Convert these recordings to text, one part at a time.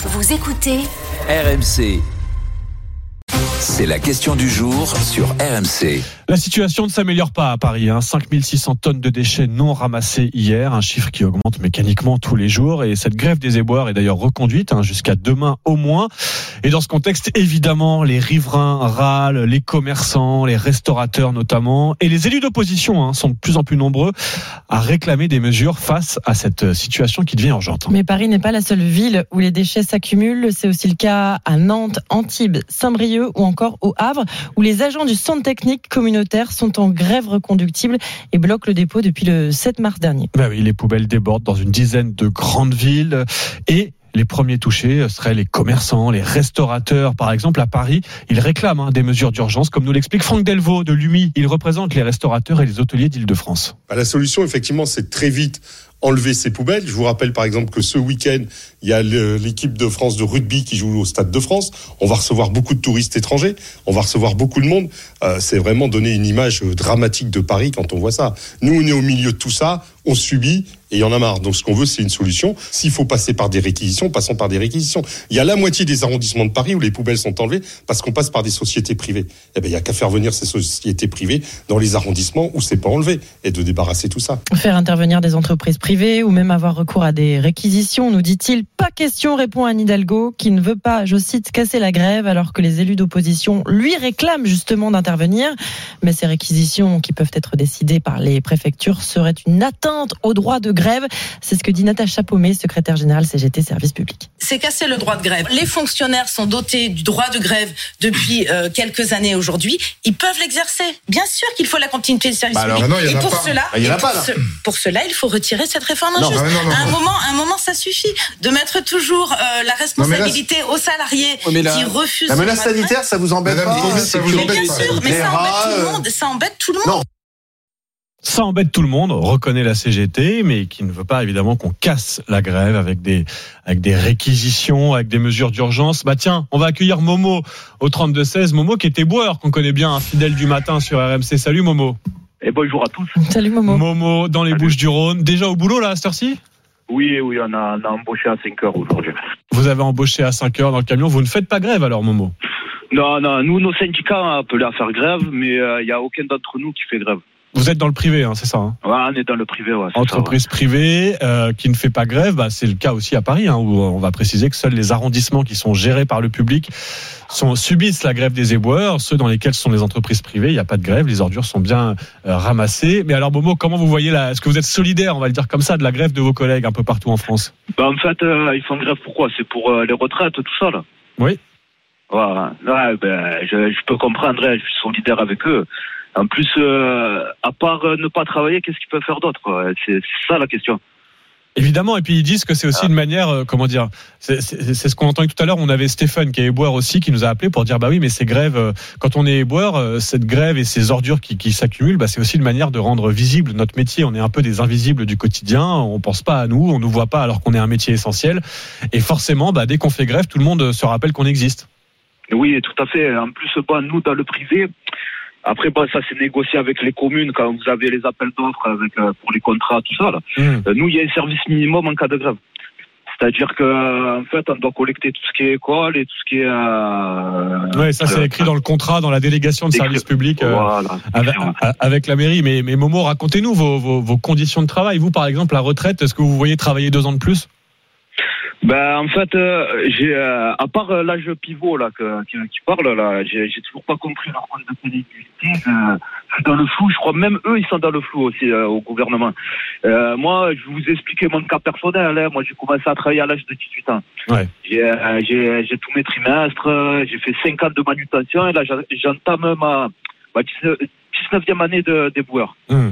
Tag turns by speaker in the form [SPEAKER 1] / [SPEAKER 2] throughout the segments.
[SPEAKER 1] Vous écoutez
[SPEAKER 2] RMC. C'est la question du jour sur RMC.
[SPEAKER 3] La situation ne s'améliore pas à Paris. Hein. 5600 tonnes de déchets non ramassés hier, un chiffre qui augmente mécaniquement tous les jours. Et cette grève des éboueurs est d'ailleurs reconduite hein, jusqu'à demain au moins. Et dans ce contexte, évidemment, les riverains râlent, les commerçants, les restaurateurs notamment, et les élus d'opposition hein, sont de plus en plus nombreux à réclamer des mesures face à cette situation qui devient urgente.
[SPEAKER 4] Mais Paris n'est pas la seule ville où les déchets s'accumulent. C'est aussi le cas à Nantes, Antibes, Saint-Brieuc ou encore au Havre, où les agents du centre technique communautaire sont en grève reconductible et bloquent le dépôt depuis le 7 mars dernier.
[SPEAKER 3] Bah oui, les poubelles débordent dans une dizaine de grandes villes et les premiers touchés seraient les commerçants, les restaurateurs, par exemple, à Paris. Ils réclament hein, des mesures d'urgence, comme nous l'explique Franck Delvaux de l'UMI. Il représente les restaurateurs et les hôteliers d'Île-de-France.
[SPEAKER 5] Bah, la solution, effectivement, c'est très vite enlever ces poubelles. Je vous rappelle par exemple que ce week-end, il y a l'équipe de France de rugby qui joue au Stade de France. On va recevoir beaucoup de touristes étrangers, on va recevoir beaucoup de monde. Euh, c'est vraiment donner une image dramatique de Paris quand on voit ça. Nous, on est au milieu de tout ça, on subit et il y en a marre. Donc ce qu'on veut, c'est une solution. S'il faut passer par des réquisitions, passons par des réquisitions. Il y a la moitié des arrondissements de Paris où les poubelles sont enlevées parce qu'on passe par des sociétés privées. Eh ben, il y a qu'à faire venir ces sociétés privées dans les arrondissements où c'est pas enlevé et de débarrasser tout ça.
[SPEAKER 4] Faire intervenir des entreprises privées ou même avoir recours à des réquisitions, nous dit-il. Pas question, répond Anne Hidalgo, qui ne veut pas, je cite, casser la grève alors que les élus d'opposition lui réclament justement d'intervenir. Mais ces réquisitions qui peuvent être décidées par les préfectures seraient une atteinte au droit de grève. C'est ce que dit Natacha Paumé, secrétaire générale CGT Service Public.
[SPEAKER 6] C'est casser le droit de grève. Les fonctionnaires sont dotés du droit de grève depuis euh, quelques années aujourd'hui. Ils peuvent l'exercer. Bien sûr qu'il faut la continuité du service
[SPEAKER 7] Bah alors,
[SPEAKER 6] public.
[SPEAKER 7] non, il y en
[SPEAKER 6] et
[SPEAKER 7] a
[SPEAKER 6] pour
[SPEAKER 7] pas.
[SPEAKER 6] cela,
[SPEAKER 7] Bah,
[SPEAKER 6] et
[SPEAKER 7] pas,
[SPEAKER 6] pour, ce- pour cela, il faut retirer cette réforme
[SPEAKER 7] Non,
[SPEAKER 6] injuste.
[SPEAKER 7] bah, non, non,
[SPEAKER 6] à un moment, à un moment, ça suffit de mettre toujours euh, la responsabilité aux salariés qui refusent.
[SPEAKER 7] La
[SPEAKER 6] ce
[SPEAKER 7] menace sanitaire, ça vous embête
[SPEAKER 5] Madame
[SPEAKER 7] pas
[SPEAKER 5] ça vous
[SPEAKER 7] que-
[SPEAKER 6] Mais
[SPEAKER 5] embête
[SPEAKER 6] bien
[SPEAKER 5] pas.
[SPEAKER 6] sûr, mais ça embête tout le monde. Ça embête tout le monde.
[SPEAKER 3] Ça embête tout le monde, reconnaît la CGT, mais qui ne veut pas évidemment qu'on casse la grève avec des, avec des réquisitions, avec des mesures d'urgence. Bah tiens, on va accueillir Momo au 32-16. Momo qui était boueur, qu'on connaît bien, un fidèle du matin sur RMC. Salut Momo.
[SPEAKER 8] Et bonjour à tous.
[SPEAKER 4] Salut Momo.
[SPEAKER 3] Momo dans les
[SPEAKER 8] Salut.
[SPEAKER 3] Bouches du Rhône. Déjà au boulot là à cette heure-ci?
[SPEAKER 8] Oui, oui, on a, on a embauché à 5 heures aujourd'hui.
[SPEAKER 3] Vous avez embauché à 5 heures dans le camion. Vous ne faites pas grève alors Momo?
[SPEAKER 8] Non, non, nous, nos syndicats ont appelé à faire grève, mais il n'y a aucun d'entre nous qui fait grève.
[SPEAKER 3] Vous êtes dans le privé, hein, c'est ça hein
[SPEAKER 8] Ouais, on est dans le privé, ouais. ça,
[SPEAKER 3] Entreprise privée euh, qui ne fait pas grève, bah, c'est le cas aussi à Paris, hein, où on va préciser que seuls les arrondissements qui sont gérés par le public sont, subissent la grève des éboueurs. Ceux dans lesquels sont les entreprises privées, il n'y a pas de grève, les ordures sont bien euh, ramassées. Mais alors Momo, comment vous voyez là Est-ce que vous êtes solidaire, on va le dire comme ça, de la grève de vos collègues un peu partout en France?
[SPEAKER 8] Bah, en fait, euh, ils font grève pourquoi? C'est pour euh, les retraites, tout ça, là.
[SPEAKER 3] Oui.
[SPEAKER 8] Ouais, ouais ben, je, je peux comprendre, hein, je suis solidaire avec eux. En plus, euh, à part euh, ne pas travailler, qu'est-ce qu'ils peuvent faire d'autre C'est ça la question.
[SPEAKER 3] Évidemment, et puis ils disent que c'est aussi une manière, euh, comment dire, c'est ce qu'on entendait tout à l'heure. On avait Stéphane qui est éboueur aussi, qui nous a appelé pour dire bah oui, mais ces grèves, euh, quand on est éboueur, euh, cette grève et ces ordures qui, qui s'accumulent, bah, c'est aussi une manière de rendre visible notre métier. On est un peu des invisibles du quotidien. On pense pas à nous, on nous voit pas alors qu'on est un métier essentiel. Et forcément, bah, dès qu'on fait grève, tout le monde se rappelle qu'on existe.
[SPEAKER 8] Oui, tout à fait. En plus, bon, nous, dans le privé, après, bon, ça c'est négocié avec les communes quand vous avez les appels d'offres avec, euh, pour les contrats, tout ça. Là.
[SPEAKER 3] Mmh.
[SPEAKER 8] Euh, Nous, il y a un service minimum en cas de grève. C'est-à-dire que en fait, on doit collecter tout ce qui est école et tout ce qui est. Euh,
[SPEAKER 3] Ouais, ça c'est
[SPEAKER 8] euh,
[SPEAKER 3] écrit dans le contrat, dans la délégation de service public. euh,
[SPEAKER 8] Voilà.
[SPEAKER 3] Avec, avec la mairie, mais, mais Momo, racontez-nous vos, vos, vos conditions de travail. Vous, par exemple, la retraite, est-ce que vous voyez travailler deux ans de plus?
[SPEAKER 8] Ben en fait, euh, j'ai euh, à part euh, l'âge pivot là que, qui, qui parle là, j'ai j'ai toujours pas compris leur compte de pénibilité. Euh, je suis dans le flou. Je crois même eux ils sont dans le flou aussi euh, au gouvernement. Euh, moi, je vais vous expliquer mon cas personnel. Hein. Moi, j'ai commencé à travailler à l'âge de 18 ans.
[SPEAKER 3] Ouais.
[SPEAKER 8] J'ai j'ai j'ai tous mes trimestres. J'ai fait 5 ans de manutention et là j'entame ma ma 19e année de déboueur.
[SPEAKER 3] Hum.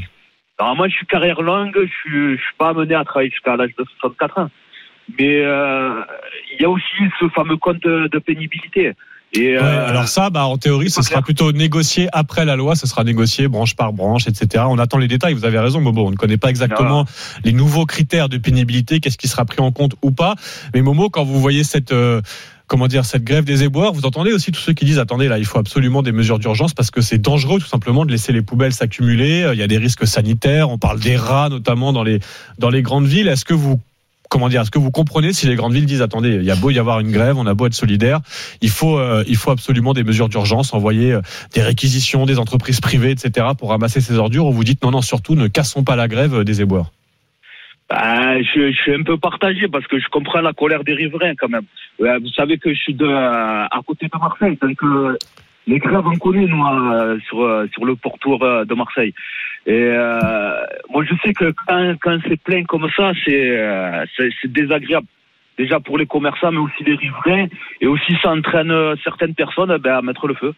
[SPEAKER 8] Alors moi, je suis carrière longue, je suis, je suis pas amené à travailler jusqu'à l'âge de 64 ans. Mais euh, il y a aussi ce fameux compte de, de pénibilité. Et,
[SPEAKER 3] Ouais,
[SPEAKER 8] euh,
[SPEAKER 3] alors ça, bah, en théorie, ce sera
[SPEAKER 8] clair.
[SPEAKER 3] plutôt négocié après la loi. Ce sera négocié branche par branche, etc. On attend les détails. Vous avez raison, Momo. On ne connaît pas exactement les nouveaux critères de pénibilité, qu'est-ce qui sera pris en compte ou pas. Mais Momo, quand vous voyez cette euh, comment dire cette grève des éboueurs, vous entendez aussi tous ceux qui disent attendez là, il faut absolument des mesures d'urgence parce que c'est dangereux tout simplement de laisser les poubelles s'accumuler. Euh, Il y a des risques sanitaires. On parle des rats notamment dans les dans les grandes villes. Est-ce que vous comment dire, est-ce que vous comprenez si les grandes villes disent attendez, il y a beau y avoir une grève, on a beau être solidaire, il faut, euh, il faut absolument des mesures d'urgence, envoyer euh, des réquisitions, des entreprises privées, etc. pour ramasser ces ordures. Ou vous dites non, non, surtout ne cassons pas la grève euh, des éboueurs.
[SPEAKER 8] Bah, je, suis un peu partagé parce que je comprends la colère des riverains quand même. Vous savez que je suis à côté de Marseille, donc les grèves on connaît nous sur sur le pourtour de Marseille. Et euh, moi je sais que quand, quand c'est plein comme ça, c'est euh, désagréable. Déjà pour les commerçants, mais aussi les riverains, et aussi ça entraîne euh, certaines personnes ben, à mettre le feu.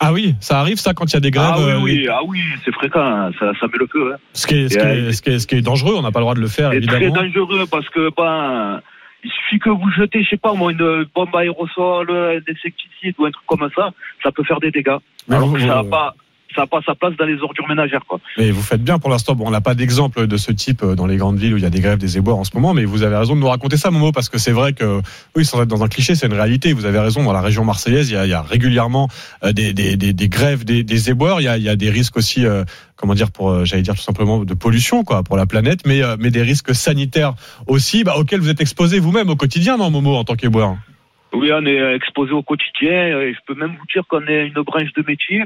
[SPEAKER 3] Ah oui, ça arrive ça quand il y a des grèves.
[SPEAKER 8] ah oui,
[SPEAKER 3] euh,
[SPEAKER 8] oui, ah oui, c'est fréquent, hein, ça, ça met le feu. Hein.
[SPEAKER 3] Ce qui, est, ce, qui est, ce, qui est, ce qui est dangereux, on n'a pas le droit de le faire,
[SPEAKER 8] C'est très
[SPEAKER 3] évidemment.
[SPEAKER 8] dangereux parce que ben, il suffit que vous jetez, je sais pas moi, une bombe aérosol, un insecticide ou un truc comme ça, ça peut faire des dégâts.
[SPEAKER 3] Mais
[SPEAKER 8] Alors
[SPEAKER 3] vous-
[SPEAKER 8] que ça n'a pas, ça a pas sa place dans les ordures ménagères, quoi.
[SPEAKER 3] Et vous faites bien pour l'instant. Bon, on n'a pas d'exemple de ce type euh, dans les grandes villes où il y a des grèves des éboueurs en ce moment, mais vous avez raison de nous raconter ça, Momo, parce que c'est vrai que, oui, sans être dans un cliché, c'est une réalité. Vous avez raison, dans la région marseillaise, il y a, il y a régulièrement euh, des, des, des, des grèves des, éboueurs. Il y a, il y a des risques aussi, euh, comment dire, pour, j'allais dire tout simplement de pollution, quoi, pour la planète, mais, euh, mais des risques sanitaires aussi, bah, auxquels vous êtes exposé vous-même au quotidien, non, Momo, en tant qu'éboueur?
[SPEAKER 8] Oui, on est exposé au quotidien, je peux même vous dire qu'on est une branche de métier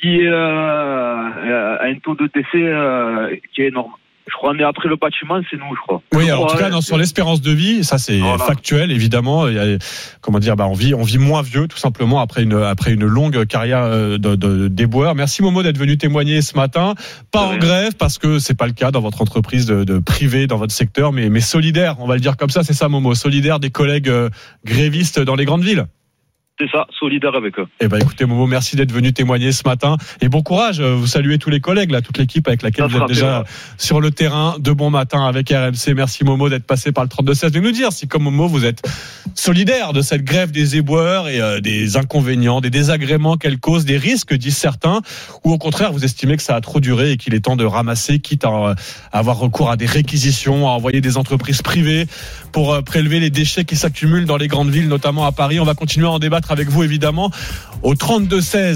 [SPEAKER 8] qui euh, a un taux de décès euh, qui est énorme. Je crois est après le bâtiment, c'est nous, je crois.
[SPEAKER 3] Oui,
[SPEAKER 8] Je
[SPEAKER 3] en
[SPEAKER 8] crois,
[SPEAKER 3] tout cas, non, sur l'espérance de vie, ça c'est
[SPEAKER 8] Voilà.
[SPEAKER 3] factuel, évidemment. Il y a, comment dire, bah, on vit, on vit moins vieux, tout simplement, après une, après une longue carrière euh, de, de déboueur. Merci Momo d'être venu témoigner ce matin. Pas en grève, parce que c'est pas le cas dans votre entreprise de, de privé, dans votre secteur, mais, mais solidaire, on va le dire comme ça, c'est ça Momo, solidaire des collègues euh, grévistes dans les grandes villes.
[SPEAKER 8] C'est ça, solidaire avec eux.
[SPEAKER 3] Eh ben, écoutez Momo, merci d'être venu témoigner ce matin et bon courage. Euh, Vous saluez tous les collègues, là, toute l'équipe avec laquelle
[SPEAKER 8] Ça
[SPEAKER 3] vous êtes déjà sur le terrain de bon matin avec RMC. Merci Momo d'être passé par le 32-16. De nous dire si comme Momo vous êtes solidaire de cette grève des éboueurs et euh, des inconvénients, des désagréments qu'elle cause, des risques, disent certains, ou au contraire vous estimez que ça a trop duré et qu'il est temps de ramasser, quitte à, euh, avoir recours à des réquisitions, à envoyer des entreprises privées pour euh, prélever les déchets qui s'accumulent dans les grandes villes, notamment à Paris. On va continuer à en avec vous évidemment au 32-16.